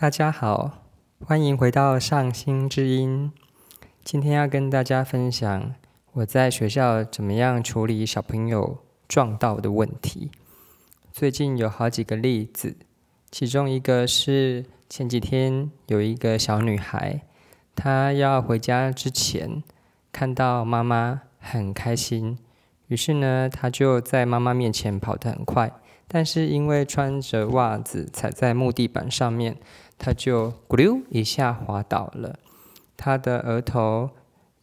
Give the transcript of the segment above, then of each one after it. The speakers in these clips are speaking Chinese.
大家好，欢迎回到上心之音。今天要跟大家分享我在学校怎么样处理小朋友撞到的问题。最近有好几个例子，其中一个是前几天有一个小女孩，她要回家之前看到妈妈很开心，于是呢，她就在妈妈面前跑得很快。但是因为穿着袜子踩在木地板上面，他就咕溜一下滑倒了。他的额头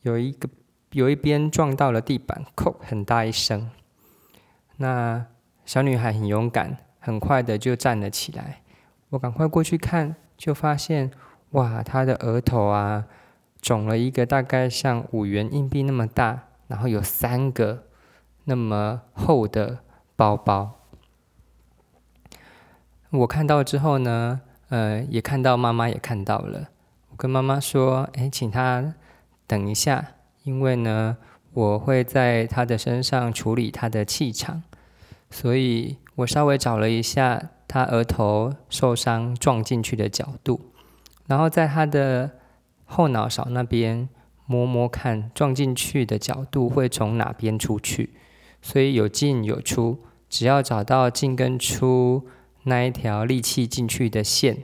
有一个有一边撞到了地板，扣很大一声。那小女孩很勇敢，很快的就站了起来。我赶快过去看，就发现哇，她的额头啊肿了一个大概像五元硬币那么大，然后有三个那么厚的包包。我看到之后呢，呃，也看到妈妈也看到了。我跟妈妈说：“哎，请她等一下，因为呢，我会在她的身上处理她的气场。所以我稍微找了一下她额头受伤撞进去的角度，然后在她的后脑勺那边摸摸看，撞进去的角度会从哪边出去。所以有进有出，只要找到进跟出。”那一条利器进去的线，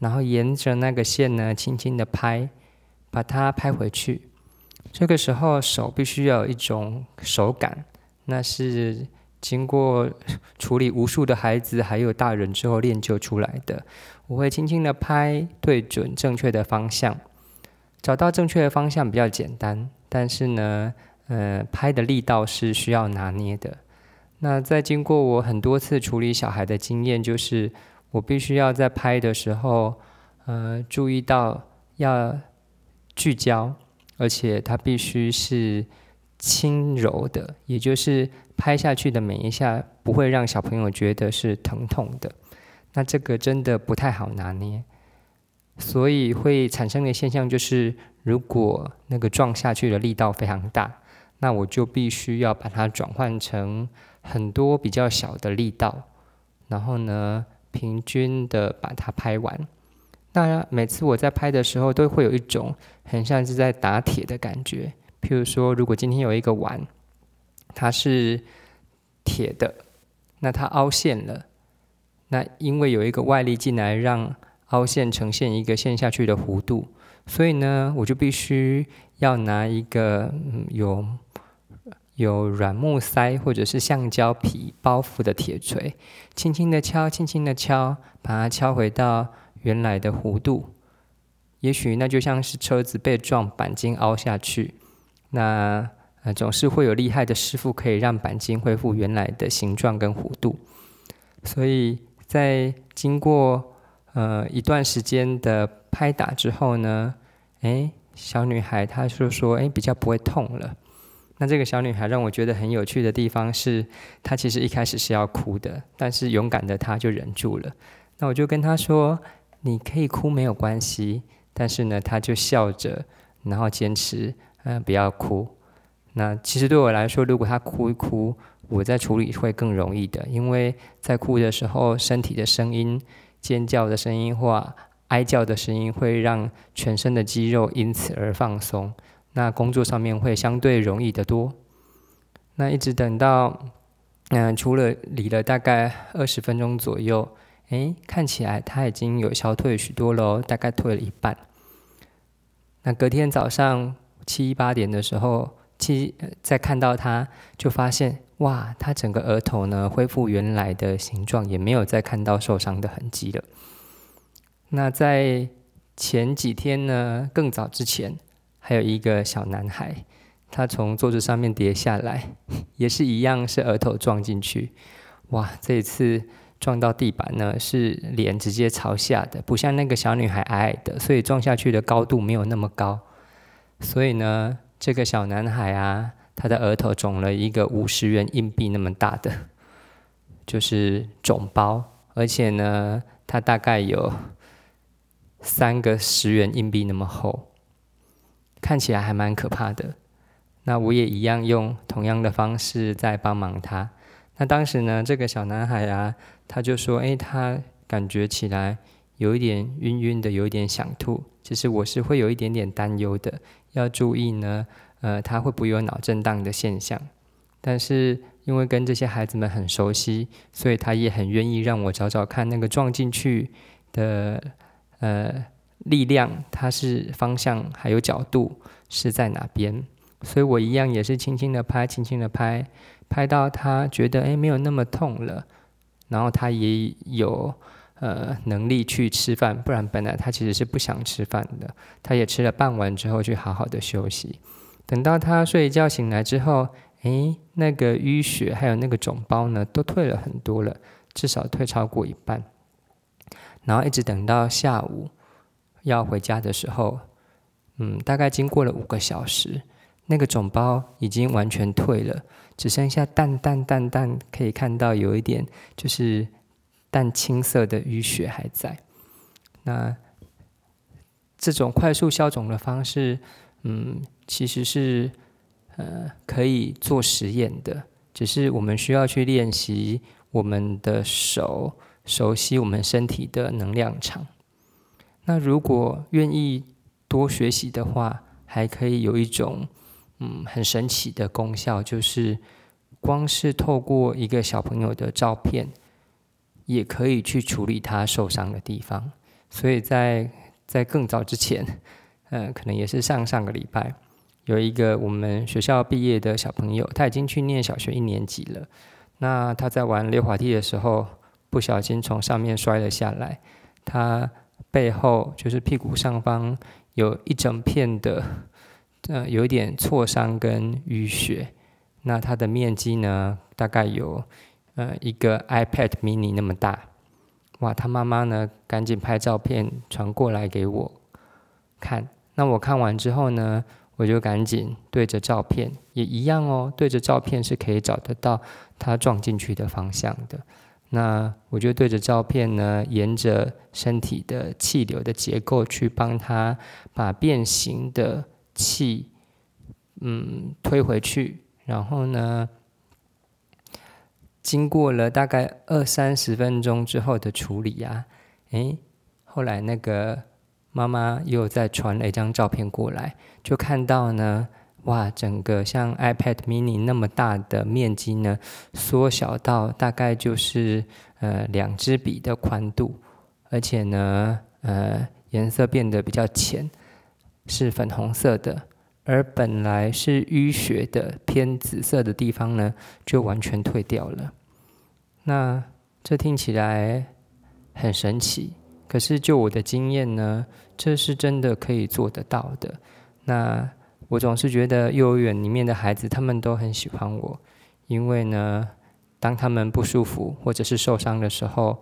然后沿着那个线呢，轻轻的拍，把它拍回去。这个时候手必须要有一种手感，那是经过处理无数的孩子还有大人之后练就出来的。我会轻轻的拍，对准正确的方向。找到正确的方向比较简单，但是呢，呃，拍的力道是需要拿捏的。那在经过我很多次处理小孩的经验，就是我必须要在拍的时候，呃，注意到要聚焦，而且它必须是轻柔的，也就是拍下去的每一下不会让小朋友觉得是疼痛的。那这个真的不太好拿捏，所以会产生的现象就是，如果那个撞下去的力道非常大，那我就必须要把它转换成。很多比较小的力道，然后呢，平均的把它拍完。那每次我在拍的时候，都会有一种很像是在打铁的感觉。譬如说，如果今天有一个碗，它是铁的，那它凹陷了，那因为有一个外力进来，让凹陷呈现一个陷下去的弧度，所以呢，我就必须要拿一个嗯有。有软木塞或者是橡胶皮包覆的铁锤，轻轻的敲，轻轻的敲，把它敲回到原来的弧度。也许那就像是车子被撞，钣金凹下去。那呃，总是会有厉害的师傅可以让钣金恢复原来的形状跟弧度。所以在经过呃一段时间的拍打之后呢，哎，小女孩她就说，哎，比较不会痛了。那这个小女孩让我觉得很有趣的地方是，她其实一开始是要哭的，但是勇敢的她就忍住了。那我就跟她说：“你可以哭没有关系。”但是呢，她就笑着，然后坚持，嗯，不要哭。那其实对我来说，如果她哭一哭，我在处理会更容易的，因为在哭的时候，身体的声音、尖叫的声音或哀叫的声音，会让全身的肌肉因此而放松。那工作上面会相对容易得多。那一直等到，嗯，除了理了大概二十分钟左右，诶，看起来他已经有消退许多喽，大概退了一半。那隔天早上七八点的时候，七再看到他，就发现哇，他整个额头呢恢复原来的形状，也没有再看到受伤的痕迹了。那在前几天呢，更早之前。还有一个小男孩，他从桌子上面跌下来，也是一样是额头撞进去。哇，这一次撞到地板呢，是脸直接朝下的，不像那个小女孩矮矮的，所以撞下去的高度没有那么高。所以呢，这个小男孩啊，他的额头肿了一个五十元硬币那么大的，就是肿包，而且呢，它大概有三个十元硬币那么厚。看起来还蛮可怕的，那我也一样用同样的方式在帮忙他。那当时呢，这个小男孩啊，他就说：“哎，他感觉起来有一点晕晕的，有一点想吐。其实我是会有一点点担忧的，要注意呢，呃，他会不会有脑震荡的现象？但是因为跟这些孩子们很熟悉，所以他也很愿意让我找找看那个撞进去的呃力量，它是方向还有角度是在哪边？所以我一样也是轻轻的拍，轻轻的拍，拍到他觉得哎没有那么痛了，然后他也有。呃，能力去吃饭，不然本来他其实是不想吃饭的。他也吃了半碗之后，去好好的休息。等到他睡一觉醒来之后，诶，那个淤血还有那个肿包呢，都退了很多了，至少退超过一半。然后一直等到下午要回家的时候，嗯，大概经过了五个小时，那个肿包已经完全退了，只剩下淡淡淡淡可以看到有一点就是。淡青色的淤血还在，那这种快速消肿的方式，嗯，其实是呃可以做实验的，只是我们需要去练习我们的手，熟悉我们身体的能量场。那如果愿意多学习的话，还可以有一种嗯很神奇的功效，就是光是透过一个小朋友的照片。也可以去处理他受伤的地方，所以在在更早之前，嗯，可能也是上上个礼拜，有一个我们学校毕业的小朋友，他已经去念小学一年级了。那他在玩溜滑梯的时候，不小心从上面摔了下来，他背后就是屁股上方有一整片的，呃，有一点挫伤跟淤血。那它的面积呢，大概有。呃，一个 iPad mini 那么大，哇！他妈妈呢，赶紧拍照片传过来给我看。那我看完之后呢，我就赶紧对着照片，也一样哦，对着照片是可以找得到他撞进去的方向的。那我就对着照片呢，沿着身体的气流的结构去帮他把变形的气，嗯，推回去，然后呢。经过了大概二三十分钟之后的处理啊，诶，后来那个妈妈又再传了一张照片过来，就看到呢，哇，整个像 iPad mini 那么大的面积呢，缩小到大概就是呃两支笔的宽度，而且呢，呃，颜色变得比较浅，是粉红色的。而本来是淤血的偏紫色的地方呢，就完全退掉了。那这听起来很神奇，可是就我的经验呢，这是真的可以做得到的。那我总是觉得幼儿园里面的孩子他们都很喜欢我，因为呢，当他们不舒服或者是受伤的时候，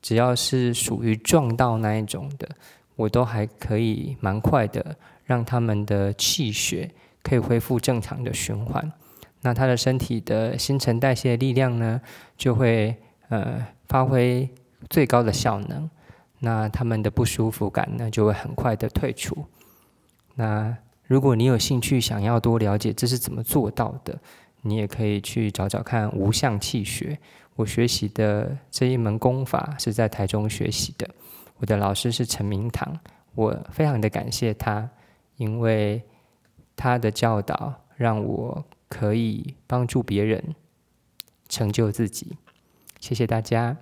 只要是属于撞到那一种的，我都还可以蛮快的。让他们的气血可以恢复正常的循环，那他的身体的新陈代谢力量呢，就会呃发挥最高的效能，那他们的不舒服感呢，就会很快的退出。那如果你有兴趣想要多了解这是怎么做到的，你也可以去找找看无相气学。我学习的这一门功法是在台中学习的，我的老师是陈明堂，我非常的感谢他。因为他的教导，让我可以帮助别人，成就自己。谢谢大家。